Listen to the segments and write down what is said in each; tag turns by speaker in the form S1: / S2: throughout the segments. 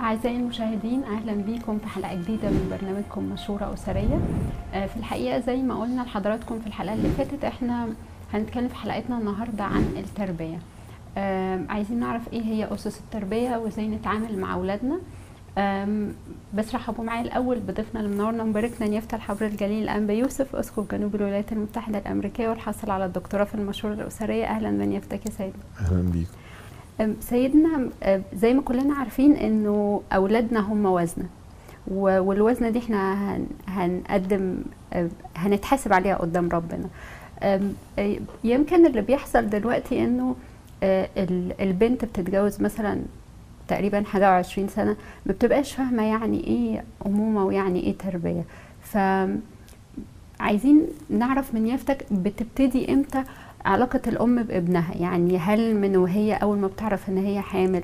S1: أعزائي المشاهدين أهلا بيكم في حلقة جديدة من برنامجكم مشورة أسرية. آه، في الحقيقة زي ما قلنا لحضراتكم في الحلقة اللي فاتت إحنا هنتكلم في حلقتنا النهاردة عن التربية. عايزين نعرف إيه هي أسس التربية وإزاي نتعامل مع أولادنا. بس رحبوا معايا الأول بضيفنا اللي منورنا ومباركنا نيافة الحبر الجليل الأنبا يوسف أسقف جنوب الولايات المتحدة الأمريكية والحاصل على الدكتوراه في المشورة الأسرية. أهلا بنيافتك يا سيدنا
S2: أهلا بيكم.
S1: سيدنا زي ما كلنا عارفين إنه أولادنا هم وزنه والوزنه دي إحنا هن- هنقدم هنتحاسب عليها قدام ربنا. يمكن اللي بيحصل دلوقتي إنه ال- البنت بتتجوز مثلا تقريبا حاجة وعشرين سنة ما بتبقاش فاهمة يعني إيه أمومة ويعني إيه تربية. ف عايزين نعرف من يافتك بتبتدي إمتى علاقة الأم بابنها يعني هل من وهي أول ما بتعرف إن هي حامل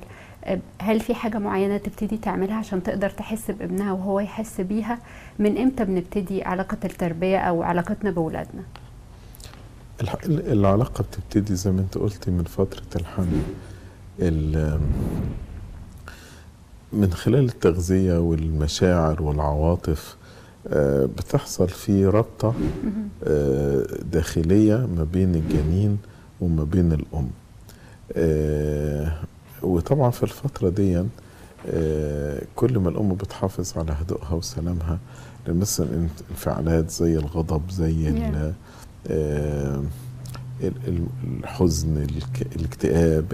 S1: هل في حاجة معينة تبتدي تعملها عشان تقدر تحس بابنها وهو يحس بيها؟ من إمتى بنبتدي علاقة التربية أو علاقتنا بولادنا
S2: العلاقة بتبتدي زي ما أنت قلت من فترة الحمل. ال- من خلال التغذية والمشاعر والعواطف بتحصل في رابطة آه، داخلية ما بين الجنين وما بين الأم. آه، وطبعا في الفترة دي آه، كل ما الأم بتحافظ على هدوءها وسلامها مثلا انف- انفعالات زي الغضب زي ال- آه، ال- ال- الحزن الاكتئاب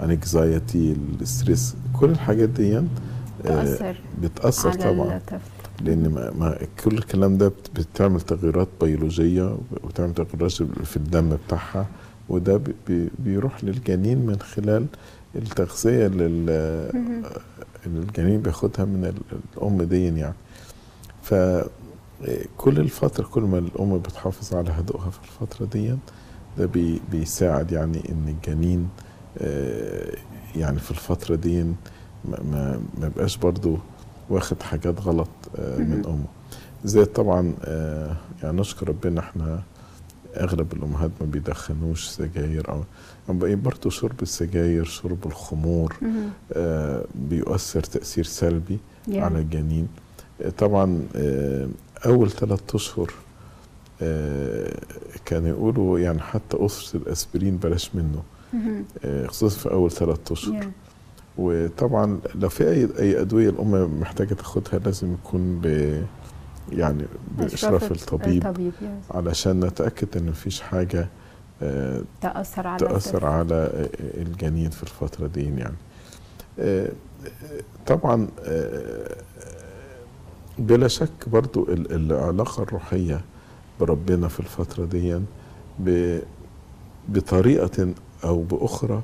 S2: ال anxiety ال stress كل الحاجات دي آه،
S1: تأثر
S2: بتأثر
S1: على
S2: طبعا.
S1: الطفل
S2: لأن ما ما كل الكلام ده بت- بتعمل تغييرات بيولوجية وبتعمل تغييرات في الدم بتاعها وده بي- بي- بيروح للجنين من خلال
S1: التغذية.
S2: اللي الجنين بياخدها من ال- الأم دي يعني ف كل الفترة كل ما الأم بتحافظ على هدوءها في الفترة دي ده بي بيساعد يعني إن الجنين آه، يعني في الفترة دي ما ما ما يبقاش برضو واخد حاجات غلط آه، من. أمه زي طبعا آه، يعني نشكر ربنا إحنا أغلب الأمهات ما بيدخنوش سجاير أو أو برضو شرب السجاير شرب الخمور. آه، بيؤثر تأثير سلبي
S1: يعني.
S2: على الجنين طبعا أول ثلاث أشهر كانوا يقولوا يعني حتى قرص الأسبرين بلاش منه خصوصا في أول ثلاث أشهر
S1: يعني.
S2: وطبعا لو في اي أي أدوية الأم محتاجة تاخدها لازم يكون ب يعني بإشراف الطبيب
S1: الطبيب يعني.
S2: علشان نتأكد إن مفيش حاجة آه،
S1: تأثر على الطفل.
S2: على الجنين في الفترة دي يعني آه، آه، طبعا آه، بلا شك برضو ال- العلاقة الروحية بربنا في الفترة دي ب- بطريقة أو بأخرى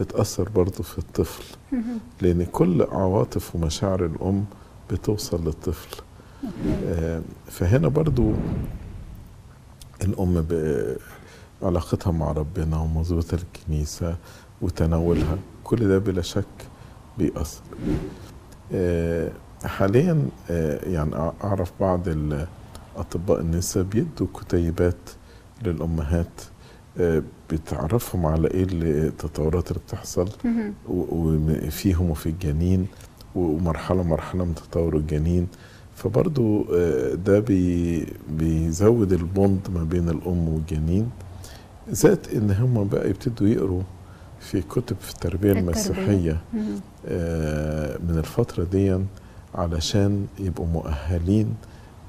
S2: بتأثر برضو في الطفل. لأن كل عواطف ومشاعر الأم بتوصل للطفل. آه، فهنا برضو الأم علاقتها مع ربنا ومظبوطة الكنيسة وتناولها كل ده بلا شك بيأثر. آه، حاليا آه، يعني أع- أعرف بعض ال- أطباء النساء بيدوا كتيبات للأمهات بتعرفهم على إيه التطورات اللي بتحصل. وفيهم وفي الجنين ومرحلة مرحلة من تطور الجنين فبرضو آه، ده بي بيزود البوند ما بين الأم والجنين زائد إن هم بقى يبتدوا يقروا في كتب في. المسيحية
S1: مهم.
S2: آه، من الفترة دي علشان يبقوا مؤهلين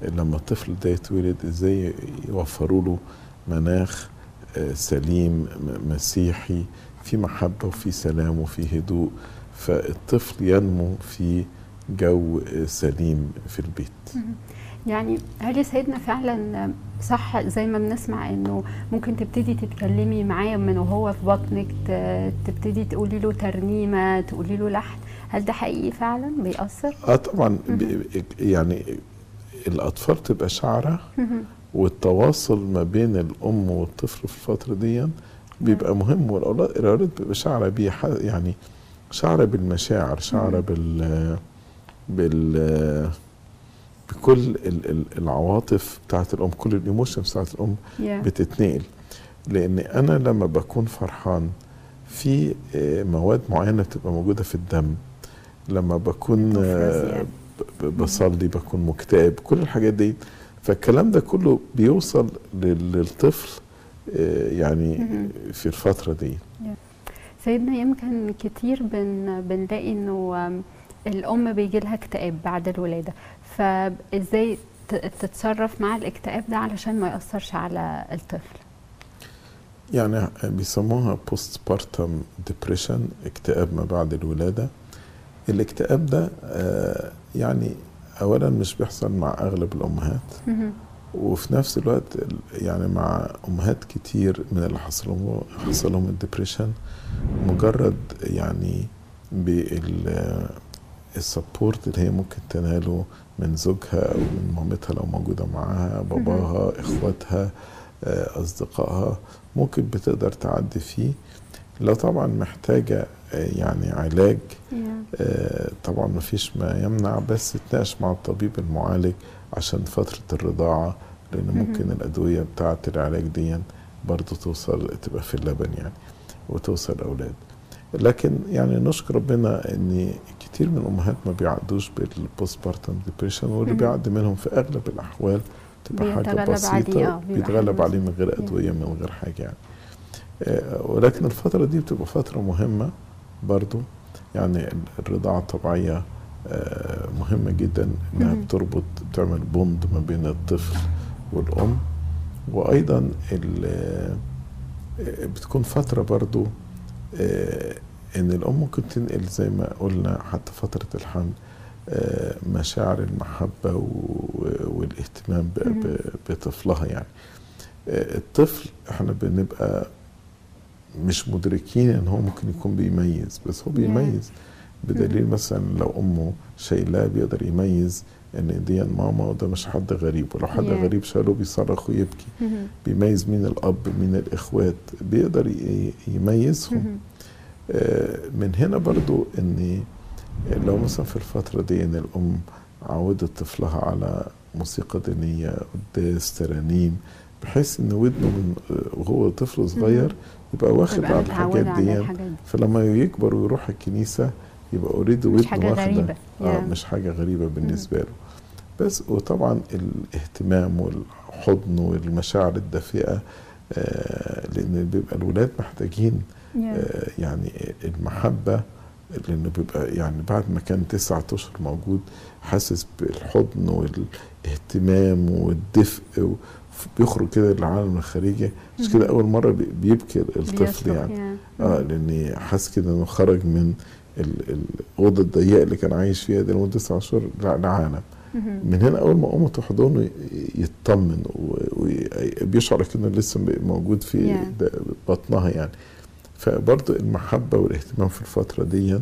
S2: لما الطفل ده يتولد إزاي يوفروا له مناخ سليم مسيحي في محبة وفي سلام وفي هدوء فالطفل ينمو في جو سليم في البيت.
S1: يعني هل يا سيدنا فعلا صح زي ما بنسمع إنه ممكن تبتدي تتكلمي معاه من وهو في بطنك تبتدي تقولي له ترنيمة تقولي له لحن هل ده حقيقي فعلا بيأثر؟
S2: آه طبعا يعني الأطفال تبقى
S1: شعرة.
S2: والتواصل ما بين الأم والطفل في الفترة دي بيبقى مهم والاولاد الأولاد بيبقى شعره بيه يعني شعره بالمشاعر شعره. بال بال بكل ال- ال- العواطف بتاعت الأم كل الإيموشنز بتاعت
S1: الأم.
S2: بتتنقل لأن أنا لما بكون فرحان في آه، مواد معينة بتبقى موجودة في الدم لما بكون آه، بصلي بكون مكتئب كل الحاجات دي فالكلام ده كله بيوصل لل- للطفل آه، يعني. في الفترة دي.
S1: سيدنا يمكن كتير بن بنلاقي إنه الأم بيجي لها اكتئاب بعد الولادة. فإزاي تتصرف مع الاكتئاب ده علشان ما يأثرش على الطفل؟
S2: يعني بيسموها postpartum depression اكتئاب ما بعد الولادة. الاكتئاب ده آه، يعني اولا مش بيحصل مع أغلب
S1: الأمهات.
S2: وفي نفس الوقت ال- يعني مع أمهات كتير من اللي حصل لهم حصل لهم ال depression مجرد يعني بالسبورت اللي هي ممكن تناله من زوجها أو من مامتها لو موجودة معاها باباها إخواتها آه، أصدقائها ممكن بتقدر تعدي فيه. لو طبعا محتاجة يعني علاج. آه، طبعا ما فيش ما يمنع بس تناقش مع الطبيب المعالج عشان فترة الرضاعة لأن
S1: مهم.
S2: ممكن الأدوية بتاعة العلاج دي برضو توصل تبقى في اللبن يعني وتوصل الأولاد لكن يعني نشكر ربنا إن كتير من الأمهات ما بيعدوش بال postpartum depression واللي
S1: مهم.
S2: بيعدي منهم في أغلب الأحوال تبقى
S1: حاجة
S2: بسيطة
S1: آه،
S2: بيتغلب عليه من غير. أدوية من غير حاجة يعني آه، ولكن الفترة دي بتبقى فترة مهمة برضو. يعني الرضاعة الطبيعية آه، مهمة جدا
S1: إنها.
S2: بتربط بتعمل بوند ما بين الطفل والأم. وأيضا آه، بتكون فترة برضو آه، إن الأم ممكن تنقل زي ما قلنا حتى فترة الحمل مشاعر المحبة و- والاهتمام بطفلها يعني. الطفل إحنا بنبقى مش مدركين إن هو ممكن يكون بيميز بس هو. بيميز بدليل مثلا لو أمه شايلاه بيقدر يميز إن دي ماما وده مش حد غريب ولو حد
S1: Yeah.
S2: غريب شاله بيصرخ ويبكي
S1: مهم.
S2: بيميز مين الأب مين الإخوات بيقدر يميزهم
S1: مهم.
S2: آه، من هنا برضو إن لو مثلا في الفترة دي إن الأم عودت طفلها على موسيقى دينية قداس ترانيم بحيث إن ودنه من وهو طفل صغير يبقى واخد على الحاجات دي. فلما يكبر ويروح الكنيسة يبقى اوريدي
S1: مش حاجة
S2: واخدة.
S1: غريبة.
S2: آه
S1: يا.
S2: مش حاجة غريبة بالنسبة له. بس وطبعا الاهتمام والحضن والمشاعر الدافئة آه لأن بيبقى الولاد محتاجين. آه يعني المحبة لأنه بيبقى يعني بعد ما كان تسعة أشهر موجود حاسس بالحضن والإهتمام والدفء و- بيخرج كده للعالم الخارجي. مش كده مرة بي- بيبكي الطفل يعني.
S1: يا. آه.
S2: لأني حاسس كده إنه خرج من ال- الأوضة الضيقة اللي كان عايش فيها دي لمدة تسعة أشهر لع- لعالم. من هنا أول ما أمه تحضنه يطمن وبيشعر كأنه لسه موجود في بطنها يعني. فبرضه المحبة والاهتمام في الفترة دي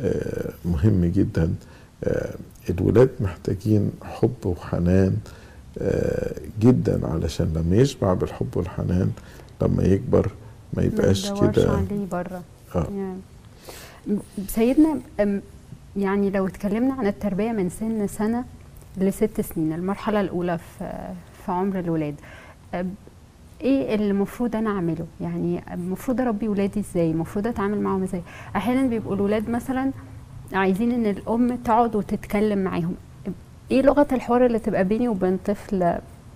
S2: آه، مهم جدا. آه، الولاد محتاجين حب وحنان. جدا علشان لما يشبع بالحب والحنان لما يكبر ما يبقاش كده.
S1: عليه بره.
S2: آه.
S1: يا. سيدنا يعني لو اتكلمنا عن التربية من سن سنة لست سنين المرحلة الأولى في في عمر الولاد إيه اللي المفروض أنا أعمله؟ يعني المفروض أربي ولادي إزاي؟ المفروض أتعامل معاهم إزاي؟ أحيانا بيبقوا الولاد مثلا عايزين إن الأم تقعد وتتكلم معاهم. إيه لغة الحوار اللي تبقى بيني وبين طفل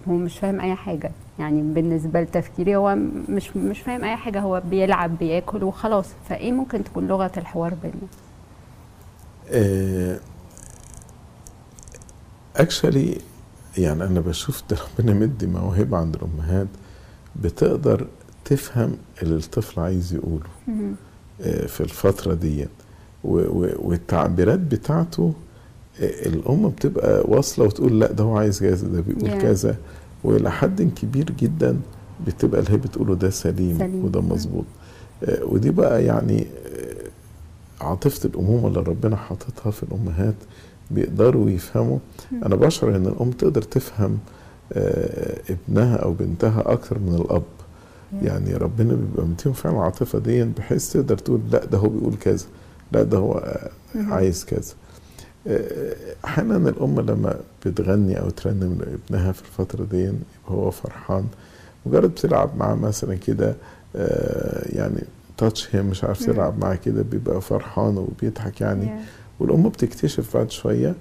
S1: هو مش فاهم اي حاجة؟ يعني بالنسبة لتفكيري هو مش مش فاهم اي حاجة هو بيلعب بياكل وخلاص. فايه ممكن تكون لغة الحوار بيننا؟
S2: اكشلي يعني أنا بشوف ده ربنا مدي موهبة عند الأمهات بتقدر تفهم اللي الطفل عايز يقوله. آه، في الفترة دي و- و- والتعبيرات بتاعته آه، الأم بتبقى واصلة وتقول لا ده هو عايز كذا ده بيقول
S1: Yeah.
S2: كذا وإلى حد كبير جدا بتبقى اللي هي بتقوله ده سليم,
S1: سليم.
S2: وده. مظبوط آه، ودي بقى يعني آه، عاطفة الأمومة اللي ربنا حاططها في الأمهات بيقدروا يفهموا. أنا بشعر إن الأم تقدر تفهم آه، ابنها أو بنتها أكتر من الأب يعني ربنا بيبقى مديهم فعلا العاطفه دي بحيث تقدر تقول لا ده هو بيقول كذا لا ده هو آه،. عايز كذا أحيانا الأم لما بتغني أو ترنم لابنها في الفترة دي يبقى هو فرحان مجرد بتلعب معاه مثلا كده آه، يعني تاتش هي مش عارف. تلعب معاه كده بيبقى فرحان وبيضحك يعني. والأم بتكتشف بعد شوية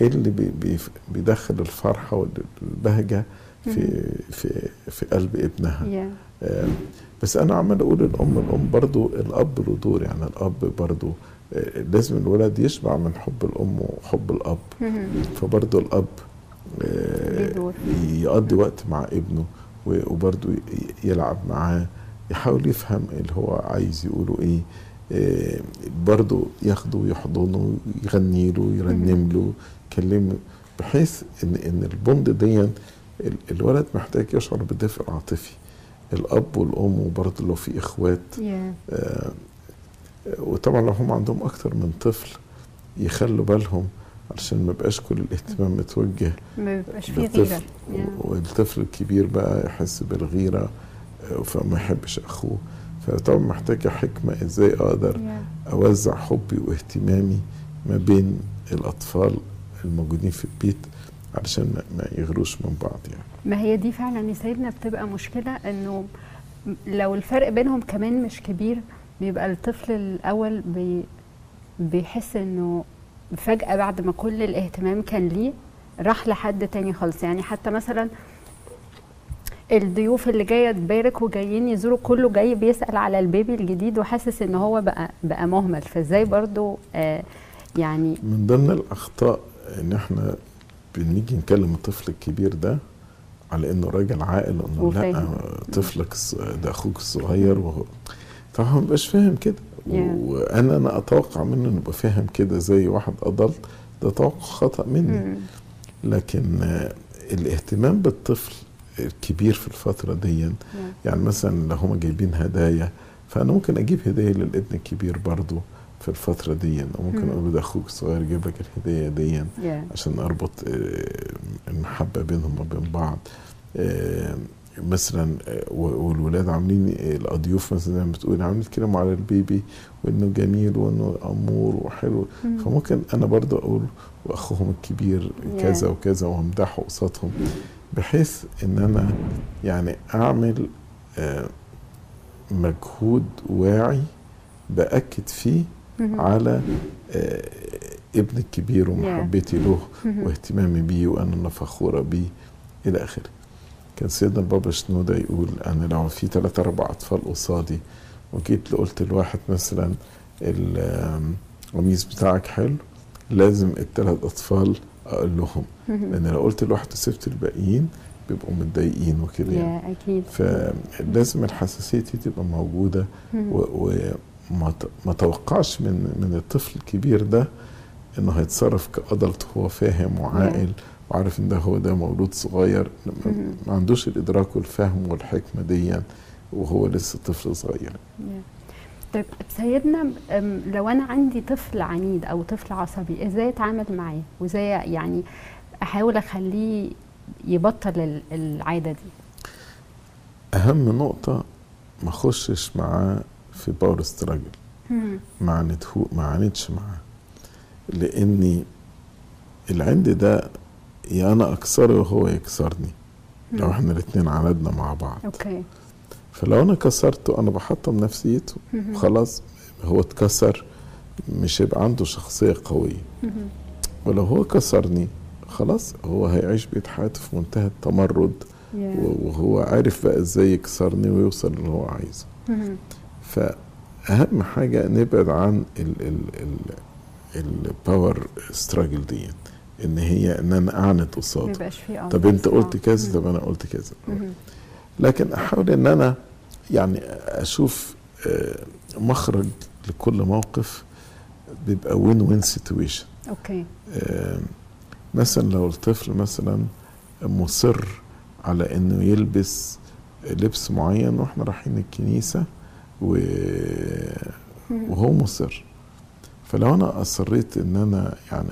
S2: إيه اللي بي بي بيدخل الفرحة والبهجة في في في قلب ابنها. آه، بس أنا عمال أقول الأم الأم برضو الأب له دور يعني الأب برضو لازم الولد يشبع من حب الأم وحب الأب
S1: مهم.
S2: فبرضو
S1: الأب
S2: آه،. يقضي وقت مع ابنه و- وبرضو ي- يلعب معاه يحاول يفهم اللي هو عايز يقوله إيه آه، برضو ياخده ويحضنه يغني له يرنم له يكلمه بحيث ان إن البوند دي ال- الولد محتاج يشعر بالدفء العاطفي الأب والأم وبرضه لو في إخوات
S1: yeah.
S2: آه، وطبعا لو هم عندهم أكتر من طفل يخلوا بالهم علشان ما يبقاش كل الاهتمام متوجه
S1: ما بيبقاش فيه غيرة.
S2: والطفل الكبير بقى يحس بالغيرة آه، فما يحبش أخوه فطبعا محتاجة حكمة إزاي أقدر
S1: yeah.
S2: أوزع حبي واهتمامي ما بين الأطفال الموجودين في البيت علشان ما- يغروش من بعض يعني
S1: ما هي دي فعلا يا سيدنا بتبقى مشكلة إنه لو الفرق بينهم كمان مش كبير بيبقى الطفل الأول بي بيحس إنه فجأة بعد ما كل الاهتمام كان ليه راح لحد تاني خالص يعني حتى مثلا الضيوف اللي جاية تبارك وجايين يزوروا كله جاي بيسأل على البيبي الجديد وحاسس إن هو بقى بقى مهمل فإزاي برضو آه يعني
S2: من ضمن الأخطاء إن إحنا بنيجي نكلم الطفل الكبير ده على إنه راجل عاقل إنه
S1: لأ.
S2: طفلك ده أخوك الصغير وهو طبعا هو مبقاش فاهم كده
S1: Yeah.
S2: وأنا أنا أتوقع منه إنه يبقى فاهم كده زي واحد أدلت ده توقع خطأ مني
S1: مم.
S2: لكن الاهتمام بالطفل الكبير في الفترة دي يعني مثلا لو هما جايبين هدايا فأنا ممكن أجيب هدية للابن الكبير برضو في الفترة دي وممكن
S1: مم.
S2: أقول له ده أخوك الصغير جايب لك الهدية دي
S1: Yeah.
S2: عشان أربط آه، المحبة بينهم وبين بعض آه، مثلا آه، والولاد عاملين آه، الأضيوف مثلا زي ما بتقول عاملين يتكلموا على البيبي وإنه جميل وإنه أمور وحلو
S1: مم.
S2: فممكن أنا برضه أقول واخوهم الكبير كذا. وكذا وامدحه قصادهم بحيث إن أنا يعني أعمل آه، مجهود واعي بأكد فيه. على ابني الكبير ومحبتي له. واهتمامي بيه وأنا فخوره بيه إلى آخره كان سيدنا البابا شنودة يقول أنا لو في ثلاثة أربع أطفال قصادي وجيت قلت لواحد مثلا القميص بتاعك حلو لازم الثلاث أطفال أقول لهم. لأن لو قلت لواحد وسبت الباقيين بيبقوا متضايقين وكده يعني.
S1: يا أكيد.
S2: فلازم الحساسية دي تبقى موجودة
S1: مم.
S2: وما توقعش من من الطفل الكبير ده إنه هيتصرف كادلت هو فاهم وعاقل. وعارف إن ده هو ده مولود صغير ما- عندوش الإدراك والفهم والحكمة دي وهو لسه طفل صغير.
S1: طيب سيدنا لو أنا عندي طفل عنيد أو طفل عصبي إزاي أتعامل معاه؟ وإزاي يعني أحاول أخليه يبطل ال- العادة دي؟
S2: أهم نقطة ما أخشش معاه في باور ستراجل ما ما عاندش معاه. لأني العند ده يا أنا اكسره وهو يكسرني. لو إحنا الاتنين عاندنا مع بعض.
S1: okay.
S2: فلو أنا كسرته أنا بحطم نفسيته. خلاص هو اتكسر مش هيبقى عنده شخصية قوية.
S1: مهم.
S2: ولو هو كسرني خلاص هو هيعيش بيت حياته في منتهى التمرد.
S1: يا.
S2: وهو عارف بقى إزاي يكسرني ويوصل اللي هو عايزه.
S1: مهم.
S2: فأهم حاجة نبعد عن ال ال ال ال power struggle دي إن هي إن أنا اعند قصاده
S1: آه،
S2: طب
S1: أنت
S2: قلت
S1: آه.
S2: كذا. طب أنا قلت كذا. لكن أحاول إن أنا يعني أشوف آه، مخرج لكل موقف بيبقى win win situation
S1: okay
S2: مثلا لو الطفل مثلا مصر على إنه يلبس لبس معين وإحنا رايحين الكنيسة و... وهو مصر. فلو أنا أصريت إن أنا يعني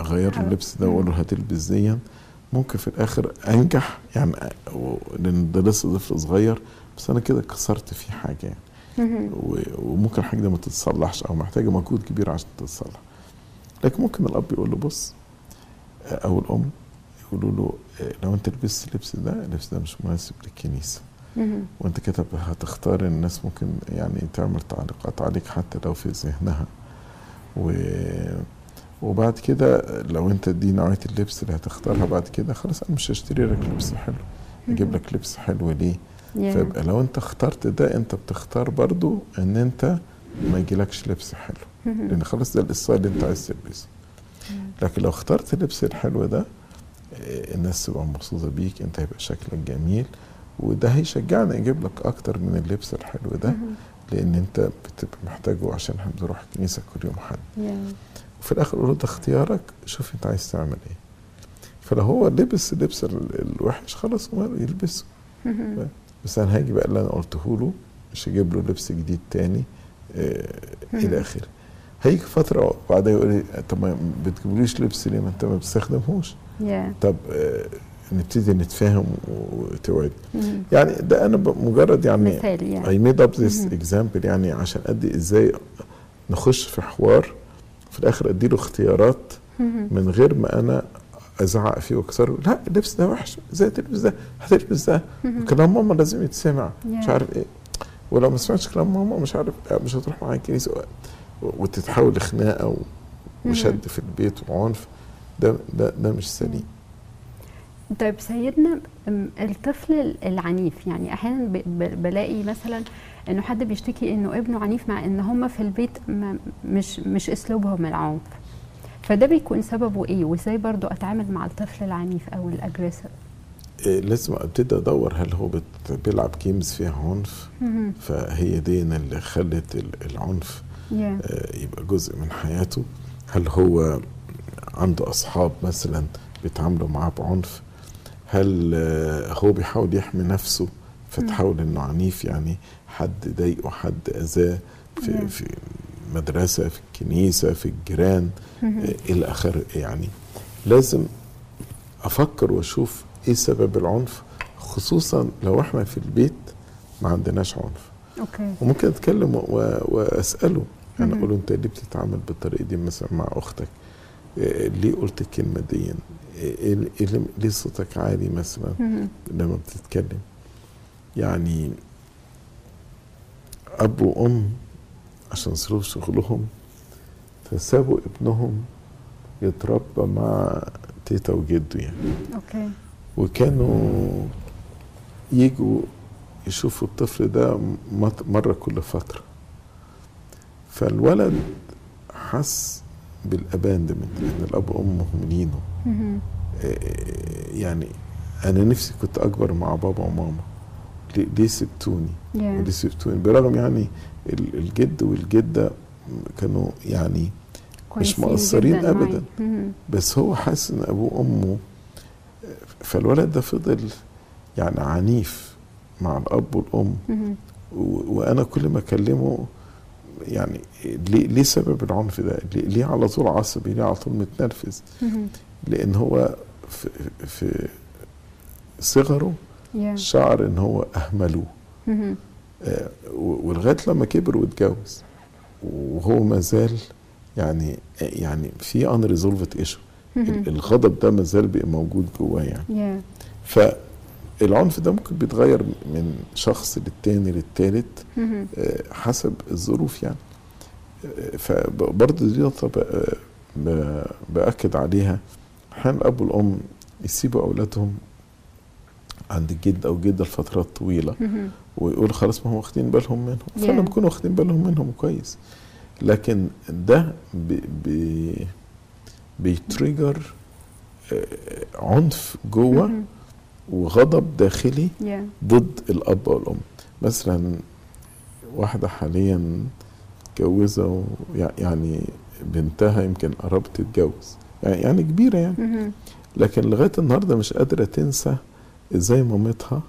S2: اغير له اللبس ده واقول له هتلبس ديا ممكن في الآخر أنجح. يعني لأن ده لسه طفل صغير بس أنا كده كسرت فيه حاجة يعني. وممكن الحاجة دي ما تتصلحش أو محتاجة مجهود كبير عشان تتصلح. لكن ممكن الأب يقول له بص أو الأم يقولوا له آه، لو أنت لبست اللبس ده اللبس ده مش مناسب
S1: للكنيسة.
S2: وأنت كده هتختار الناس ممكن يعني تعمل تعليقات عليك حتى لو في ذهنها. و وبعد كده لو انت دي نوعية اللبس اللي هتختارها بعد كده خلاص أنا مش هشتري لك لبس حلو. أجيب لك لبس حلو ليه؟
S1: يا.
S2: فيبقى لو انت اخترت ده انت بتختار برضو ان انت ما يجيلكش لبس حلو. لأن خلاص ده الستايل اللي انت عايز تلبسه. لكن لو اخترت اللبس الحلو ده آه، الناس تبقى مبسوطة بيك انت هيبقى شكلك جميل. وده هيشجعنا يجيب لك أكتر من اللبس الحلو ده لأن انت بتبقى محتاجه عشان إحنا بنروح الكنيسه كل يوم حد.
S1: يا.
S2: وفي الآخر قول ده اختيارك شوف أنت عايز تعمل إيه. فلو هو لبس اللبس ال- الوحش خلاص هو يلبسه. بس أنا هاجي بقى اللي أنا قلته له مش هجيب له لبس جديد تاني آه إلى آخره. هيجي فترة بعدها يقول لي طب ما بتجيبليش لبس ليه؟ ما أنت ما بتستخدمهوش.
S1: يا.
S2: طب آه نبتدي نتفاهم وتوعد. يعني ده أنا مجرد يعني
S1: مثال يعني.
S2: I made up this example يعني عشان أدي إزاي نخش في حوار الآخر أديله اختيارات. من غير ما أنا أزعق فيه وأكسره. لا اللبس ده وحش. إزاي تلبس ده؟ هتلبس ده. كلام ماما لازم يتسمع. مش. عارف إيه. ولو ما سمعتش كلام ماما مش عارف. مش هتروح معايا الكنيسة. وتتحول لخناقة وشد في البيت وعنف. ده ده ده مش سليم.
S1: طيب سيدنا الطفل العنيف يعني أحيانا بلاقي مثلا إنه حد بيشتكي إنه ابنه عنيف مع إن هم في البيت ما مش مش أسلوبهم العنف. فده بيكون سببه إيه؟ وإزاي برضو أتعامل مع الطفل العنيف أو الاجريسيف
S2: إيه لازم أبتدي أدور هل هو بيلعب جيمز فيها عنف. فهي دي اللي خلت ال- العنف
S1: يا.
S2: آه، يبقى جزء من حياته. هل هو عنده أصحاب مثلا بيتعاملوا معاه بعنف؟ هل هو بيحاول يحمي نفسه؟ فتحول إنه عنيف يعني حد ضايقه حد أذاه في. في مدرسة في الكنيسة في الجيران. آه، إلى اخره يعني لازم أفكر وأشوف إيه سبب العنف خصوصا لو إحنا في البيت ما عندناش عنف.
S1: أوكي.
S2: وممكن أتكلم و- و- وأسأله. أنا
S1: مهم.
S2: أقول له أنت ليه بتتعامل بالطريقة دي مثلا مع أختك؟ إيه ليه قلت الكلمة دي؟ إيه إيه ليه- صوتك عالي مثلا. لما بتتكلم. يعني أب وأم عشان ظروف شغلهم فسابوا ابنهم يتربى مع تيتا وجده يعني.
S1: okay.
S2: وكانوا يجوا يشوفوا الطفل ده مرة كل فترة. فالولد حس بال abandonment إن الأب وأم مهملينه
S1: مهم.
S2: إيه يعني أنا نفسي كنت أكبر مع بابا وماما ليه- سبتوني؟
S1: yeah.
S2: ليه سبتوني؟ برغم يعني ال- الجد والجدة كانوا يعني
S1: كويسين
S2: مقصرين
S1: معي. مهم.
S2: بس هو حاسس إن أبوه وأمه فالولد ده فضل يعني عنيف مع
S1: الأب
S2: والأم وأنا كل ما أكلمه يعني ليه ليه سبب العنف ده؟ ليه, على طول عصبي؟ ليه على طول متنرفز؟ لأن هو في, في صغره
S1: يا.
S2: شعر إن هو
S1: أهملوه.
S2: آه، ولغاية لما كبر واتجوز وهو ما زال يعني يعني في issue
S1: مهم.
S2: الغضب ده ما زال بيبقى موجود جواه يعني
S1: يا.
S2: فالعنف ده ممكن بيتغير من شخص للتاني للتالت. آه، حسب الظروف يعني آه، فبرضه دي نقطة ب- بأكد عليها أحيانا الأب والأم يسيبوا أولادهم عند الجد أو الجدة لفترات طويلة. ويقول خلاص ما هم واخدين بالهم منهم. فعلا بيكونوا واخدين بالهم منهم كويس لكن ده بي بي بي trigger آه، عنف جوه. وغضب داخلي
S1: yeah.
S2: ضد الأب والأم مثلا واحدة حاليا متجوزة يعني بنتها يمكن قربت تتجوز يعني يعني كبيرة يعني
S1: مهم.
S2: لكن لغاية النهارده مش قادرة تنسى إزاي مامتها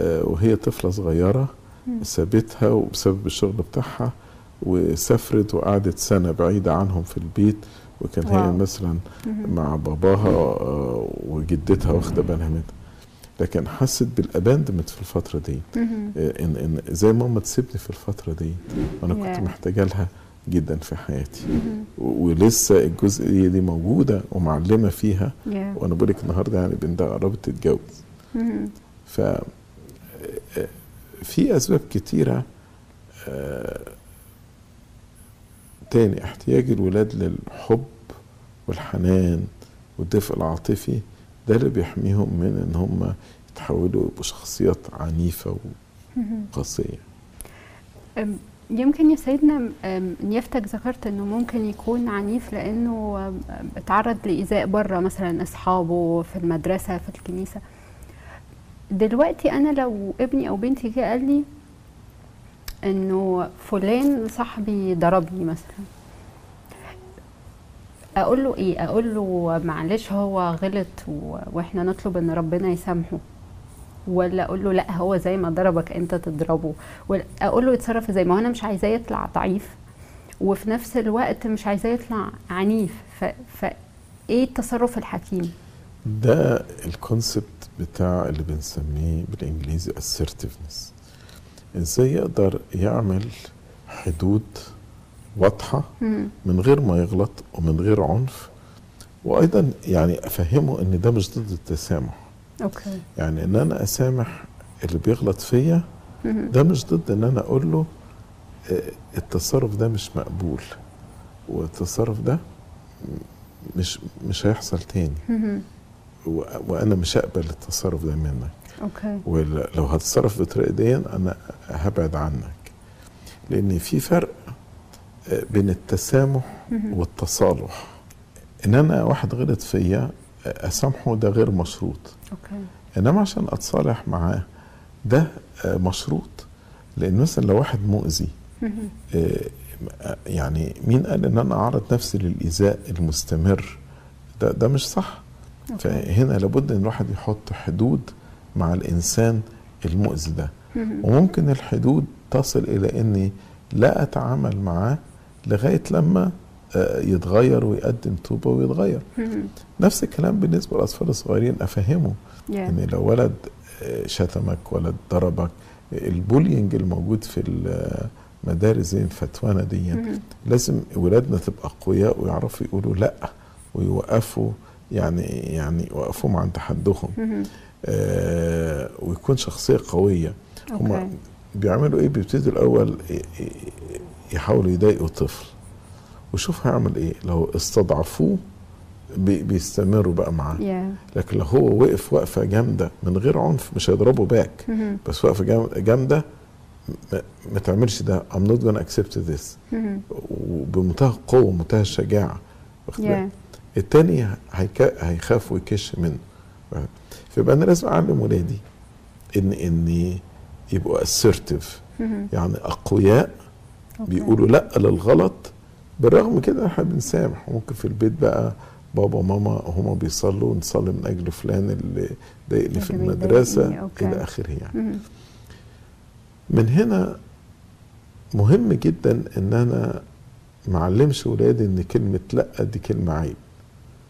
S2: آه، وهي طفلة صغيرة
S1: مم.
S2: سابتها وبسبب الشغل بتاعها وسافرت وقعدت سنة بعيدة عنهم في البيت وكان هي. مثلا
S1: مهم.
S2: مع باباها آه، وجدتها واخدة بالها منها لكن حست بالاباندمنت في الفترة دي. آه، ان إن زي ماما تسيبني في الفترة دي وأنا كنت. محتاجة لها جدا في حياتي ولسه الجزئيه دي موجودة ومعلمة فيها. وأنا بقول لك النهارده يعني بنتها قربت تتجوز. ف آه، في أسباب كتيرة آه، تاني احتياج الولاد للحب والحنان والدفء العاطفي ده اللي بيحميهم من إن هم يتحولوا يبقوا شخصيات عنيفة وقاسية.
S1: أم، يمكن يا سيدنا أم، نيافتك ذكرت إنه ممكن يكون عنيف لأنه اتعرض لإيذاء بره مثلا أصحابه في المدرسة في الكنيسة. دلوقتي أنا لو ابني أو بنتي جه قال لي إنه فلان صاحبي ضربني مثلا. أقول له إيه؟ أقول له معلش هو غلط وإحنا نطلب إن ربنا يسامحه. ولا أقول له لأ هو زي ما ضربك أنت تضربه. ولا أقول له يتصرف إزاي؟ ما هو أنا مش عايزاه يطلع ضعيف وفي نفس الوقت مش عايزاه يطلع عنيف. ف... ف إيه التصرف الحكيم؟
S2: ده الكونسبت بتاع اللي بنسميه بالإنجليزي assertiveness. إزاي يقدر يعمل حدود واضحة
S1: مم.
S2: من غير ما يغلط ومن غير عنف. وأيضا يعني أفهمه إن ده مش ضد التسامح.
S1: okay.
S2: يعني إن أنا أسامح اللي بيغلط فيا. ده مش ضد إن أنا أقول له آه، التصرف ده مش مقبول. والتصرف ده مش مش هيحصل تاني. وأنا مش هقبل التصرف ده منك.
S1: okay.
S2: ولو هتتصرف بالطريقة دي أنا هبعد عنك. لأن في فرق بين التسامح. والتصالح إن أنا واحد غلط فيا أسامحه ده غير مشروط
S1: okay
S2: إنما عشان أتصالح معاه ده آه، مشروط لأن مثلا لو واحد مؤذي. آه، يعني مين قال إن أنا أعرض نفسي للإيذاء المستمر ده ده مش صح
S1: okay.
S2: فهنا لابد إن الواحد يحط حدود مع الإنسان المؤذي ده
S1: مم.
S2: وممكن الحدود تصل إلى إني لا أتعامل معاه لغاية لما آه، يتغير ويقدم توبه ويتغير. نفس الكلام بالنسبة للأطفال الصغيرين أفهمه
S1: Yeah.
S2: إن لو ولد آه، شتمك ولد ضربك البولينج الموجود في المدارس زي الفتوانه دي. لازم ولادنا تبقى أقوياء ويعرفوا يقولوا لأ ويوقفوا يعني يعني يوقفوهم عند حدهم. آه ويكون شخصية قوية
S1: okay
S2: هم بيعملوا إيه بيبتدوا الأول يحاولوا يضايقوا الطفل وشوف هيعمل إيه لو استضعفوه بي- بيستمروا بقى معاه
S1: yeah.
S2: لكن لو هو وقف وقفة جامدة من غير عنف مش هيضربه back
S1: مم.
S2: بس وقفة جام- جامدة ما, تعملش ده I'm not gonna accept this
S1: مم.
S2: وبمنتهى القوة ومنتهى الشجاعة واخد بالك؟
S1: yeah.
S2: التاني هيخاف ويكش منه فيبقى أنا لازم أعلم ولادي ان ان يبقوا assertive
S1: مم.
S2: يعني أقوياء
S1: أوكي.
S2: بيقولوا لا للغلط بالرغم كده إحنا بنسامح ممكن في البيت بقى بابا وماما هما بيصلوا نصلي من أجل فلان اللي ضايقني في
S1: المدرسة.
S2: إلى آخره يعني
S1: مم.
S2: من هنا مهم جدا إن أنا معلمش ولادي إن كلمة لأ دي كلمة عيب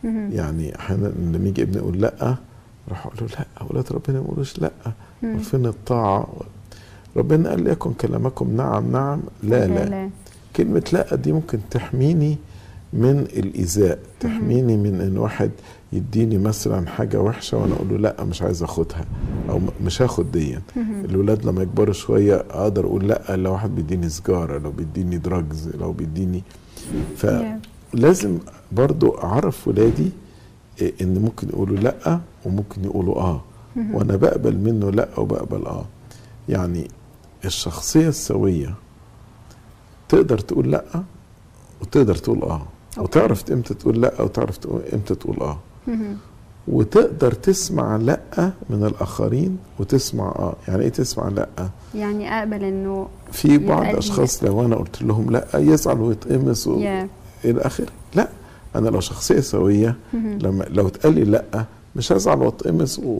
S1: مم.
S2: يعني أحيانا لما يجي ابني يقول لأ راح أقول له لأ أولاد ربنا ما يقولوش
S1: لأ.
S2: وفين الطاعة ربنا قال ليكن كلامكم نعم نعم لا لا,
S1: لا
S2: كلمة لا دي ممكن تحميني من الإيذاء تحميني من إن واحد يديني مثلا حاجة وحشة وأنا أقول له لأ مش عايز أخدها أو مش هاخد دي
S1: مم.
S2: الولاد لما يكبروا شوية أقدر أقول لأ لو واحد بيديني سجارة لو بيديني دراجز لو بيديني. فلازم برضو أعرف ولادي إن ممكن يقولوا لأ وممكن يقولوا آه. وأنا بقبل منه لأ وبقبل آه يعني الشخصية السوية. تقدر تقول لأ وتقدر تقول آه. وتعرف إمتى تقول لأ وتعرف إمتى تقول
S1: آه.
S2: وتقدر تسمع لأ من الآخرين وتسمع آه. يعني إيه تسمع لأ؟
S1: يعني أقبل إنه
S2: في بعض أشخاص لو أنا قلت لهم لأ يزعل ويتقمص و...
S1: يا
S2: إلى آخره. لأ أنا لو شخصية
S1: سوية.
S2: لما لو اتقال لي لأ مش هزعل واتقمص و...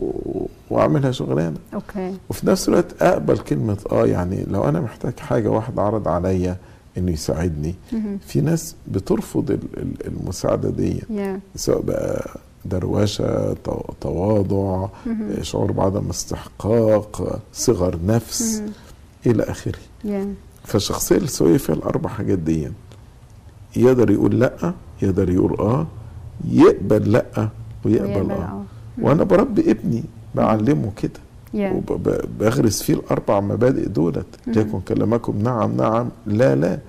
S2: واعملها شغلانة.
S1: أوكي.
S2: وفي نفس الوقت أقبل كلمة آه يعني لو أنا محتاج حاجة واحد عرض عليا إنه يساعدني. في ناس بترفض ال- ال- المساعدة دي.
S1: يا
S2: سواء بقى دروشة تو- تواضع. شعور بعدم استحقاق صغر نفس. إلى آخره.
S1: يا
S2: فالشخصية السويه فيها الأربع حاجات دي يقدر يقول لأ يقدر يقول آه يقبل لأ ويقبل
S1: ويقبل آه.
S2: وأنا بربي ابني بعلمه كده. وبغرس فيه الأربع مبادئ دولت. ليكن كلامكم نعم نعم لا لا.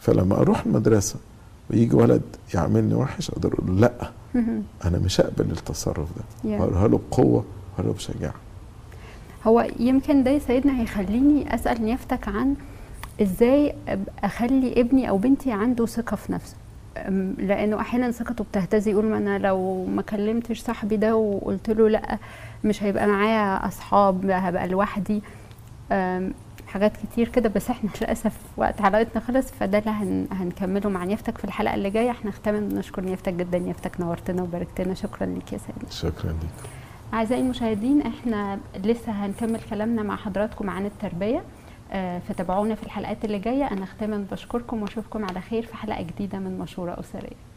S2: فلما أروح المدرسة ويجي ولد يعملني وحش أقدر أقول له لا. أنا مش هقبل التصرف ده. هقولها له بقوة هقولها له بشجاعة.
S1: هو يمكن ده سيدنا هيخليني أسأل نيافتك عن إزاي أخلي ابني أو بنتي عنده ثقة في نفسه. لأنه أحيانا ثقته بتهتز يقول ما أنا لو ما كلمتش صاحبي ده وقلت له لأ مش هيبقى معايا أصحاب هبقى لوحدي. حاجات كتير كده بس إحنا للأسف وقت حلقتنا خلص فده اللي هن هنكمله مع نيافتك في الحلقة اللي جاية. إحنا نختم بنشكر نيافتك جدا نيافتك نورتنا وباركتنا. شكرا ليك يا سيدنا
S2: شكرا ليك.
S1: أعزائي المشاهدين إحنا لسه هنكمل كلامنا مع حضراتكم عن التربية. آه، فتابعونا في الحلقات اللي جاية. أنا ختاما بشكركم وأشوفكم على خير في حلقة جديدة من مشورة أسرية.